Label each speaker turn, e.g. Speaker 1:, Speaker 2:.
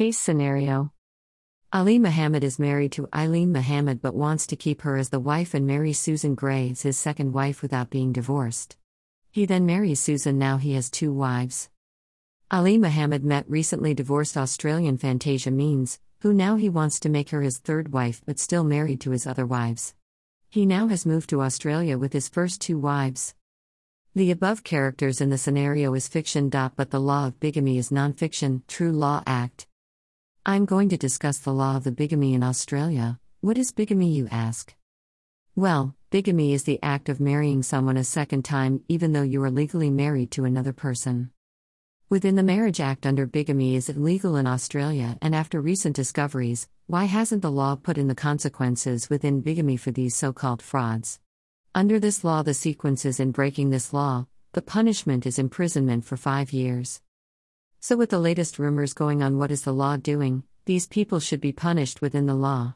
Speaker 1: Case scenario Ali Muhammad is married to Eileen Muhammad but wants to keep her as the wife and marry Susan Gray as his second wife without being divorced. He then marries Susan, now he has two wives. Ali Muhammad met recently divorced Australian Fantasia Means, who now he wants to make her his third wife but still married to his other wives. He now has moved to Australia with his first two wives. The above characters in the scenario is fiction. But the law of bigamy is non-fiction, true law act. I'm going to discuss the law of the bigamy in Australia. What is bigamy, you ask? Well, bigamy is the act of marrying someone a second time even though you are legally married to another person. Within the Marriage Act under bigamy is illegal in Australia and after recent discoveries, why hasn't the law put in the consequences within bigamy for these so-called frauds? Under this law the sequences in breaking this law, the punishment is imprisonment for 5 years. So, with the latest rumors going on, what is the law doing? These people should be punished within the law.